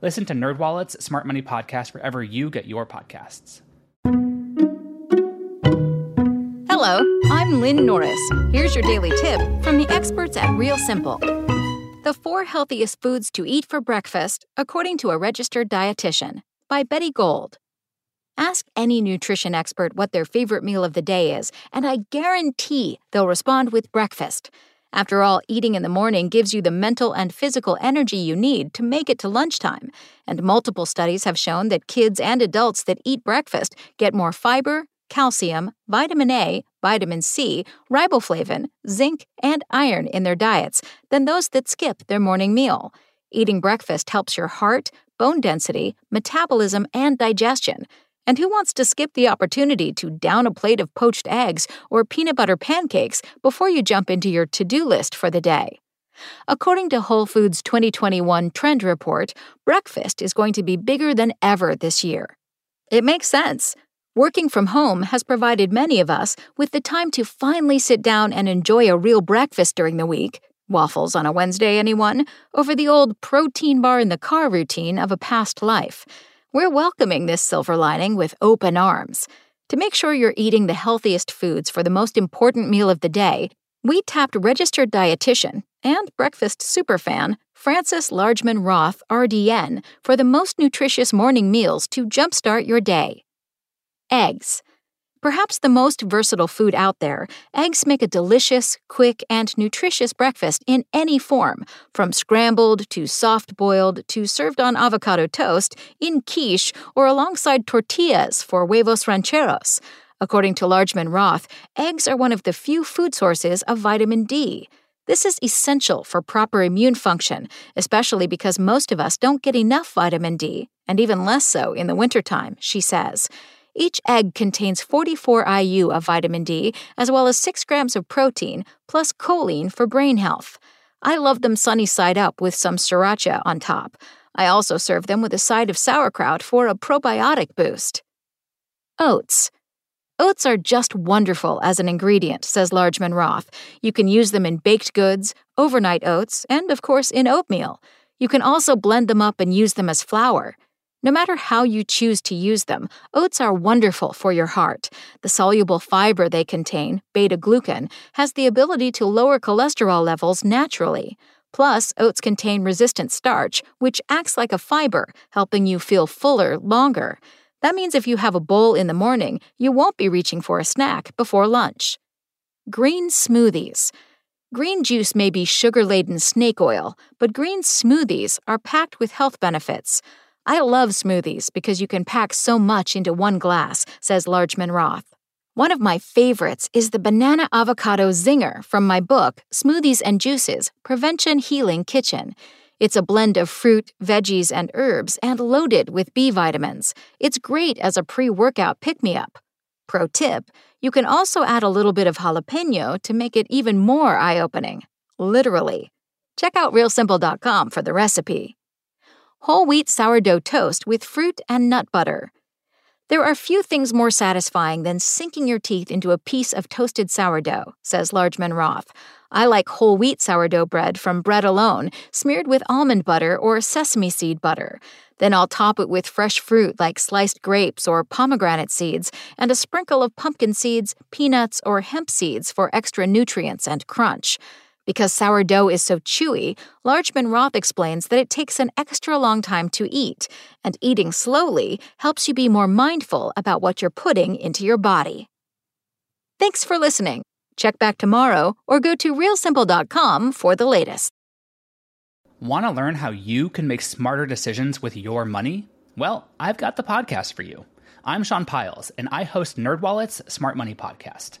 Listen to NerdWallet's Smart Money Podcast wherever you get your podcasts. Hello, I'm Lynn Norris. Here's your daily tip from the experts at Real Simple. The four healthiest foods to eat for breakfast, according to a registered dietitian, by Betty Gold. Ask any nutrition expert what their favorite meal of the day is, and I guarantee they'll respond with breakfast. After all, eating in the morning gives you the mental and physical energy you need to make it to lunchtime, and multiple studies have shown that kids and adults that eat breakfast get more fiber, calcium, vitamin A, vitamin C, riboflavin, zinc, and iron in their diets than those that skip their morning meal. Eating breakfast helps your heart, bone density, metabolism, and digestion. And who wants to skip the opportunity to down a plate of poached eggs or peanut butter pancakes before you jump into your to do list for the day? According to Whole Foods 2021 Trend Report, breakfast is going to be bigger than ever this year. It makes sense. Working from home has provided many of us with the time to finally sit down and enjoy a real breakfast during the week. Waffles on a Wednesday, anyone? Over the old protein bar in the car routine of a past life. We're welcoming this silver lining with open arms. To make sure you're eating the healthiest foods for the most important meal of the day, we tapped registered dietitian and breakfast superfan Frances Largeman Roth, RDN, for the most nutritious morning meals to jumpstart your day. Eggs. Perhaps the most versatile food out there, eggs make a delicious, quick, and nutritious breakfast in any form, from scrambled to soft boiled to served on avocado toast, in quiche, or alongside tortillas for huevos rancheros. According to Largeman Roth, eggs are one of the few food sources of vitamin D. This is essential for proper immune function, especially because most of us don't get enough vitamin D, and even less so in the wintertime, she says. Each egg contains 44 IU of vitamin D, as well as 6 grams of protein, plus choline for brain health. I love them sunny side up with some sriracha on top. I also serve them with a side of sauerkraut for a probiotic boost. Oats. Oats are just wonderful as an ingredient, says Largeman Roth. You can use them in baked goods, overnight oats, and of course in oatmeal. You can also blend them up and use them as flour. No matter how you choose to use them, oats are wonderful for your heart. The soluble fiber they contain, beta glucan, has the ability to lower cholesterol levels naturally. Plus, oats contain resistant starch, which acts like a fiber, helping you feel fuller longer. That means if you have a bowl in the morning, you won't be reaching for a snack before lunch. Green smoothies. Green juice may be sugar laden snake oil, but green smoothies are packed with health benefits. I love smoothies because you can pack so much into one glass, says Largeman Roth. One of my favorites is the banana avocado zinger from my book, Smoothies and Juices Prevention Healing Kitchen. It's a blend of fruit, veggies, and herbs and loaded with B vitamins. It's great as a pre workout pick me up. Pro tip you can also add a little bit of jalapeno to make it even more eye opening. Literally. Check out realsimple.com for the recipe whole wheat sourdough toast with fruit and nut butter. There are few things more satisfying than sinking your teeth into a piece of toasted sourdough, says Largeman Roth. I like whole wheat sourdough bread from Bread Alone, smeared with almond butter or sesame seed butter. Then I'll top it with fresh fruit like sliced grapes or pomegranate seeds, and a sprinkle of pumpkin seeds, peanuts, or hemp seeds for extra nutrients and crunch. Because sourdough is so chewy, Largeman Roth explains that it takes an extra long time to eat, and eating slowly helps you be more mindful about what you're putting into your body. Thanks for listening. Check back tomorrow or go to realsimple.com for the latest. Want to learn how you can make smarter decisions with your money? Well, I've got the podcast for you. I'm Sean Pyles, and I host NerdWallet's Smart Money Podcast.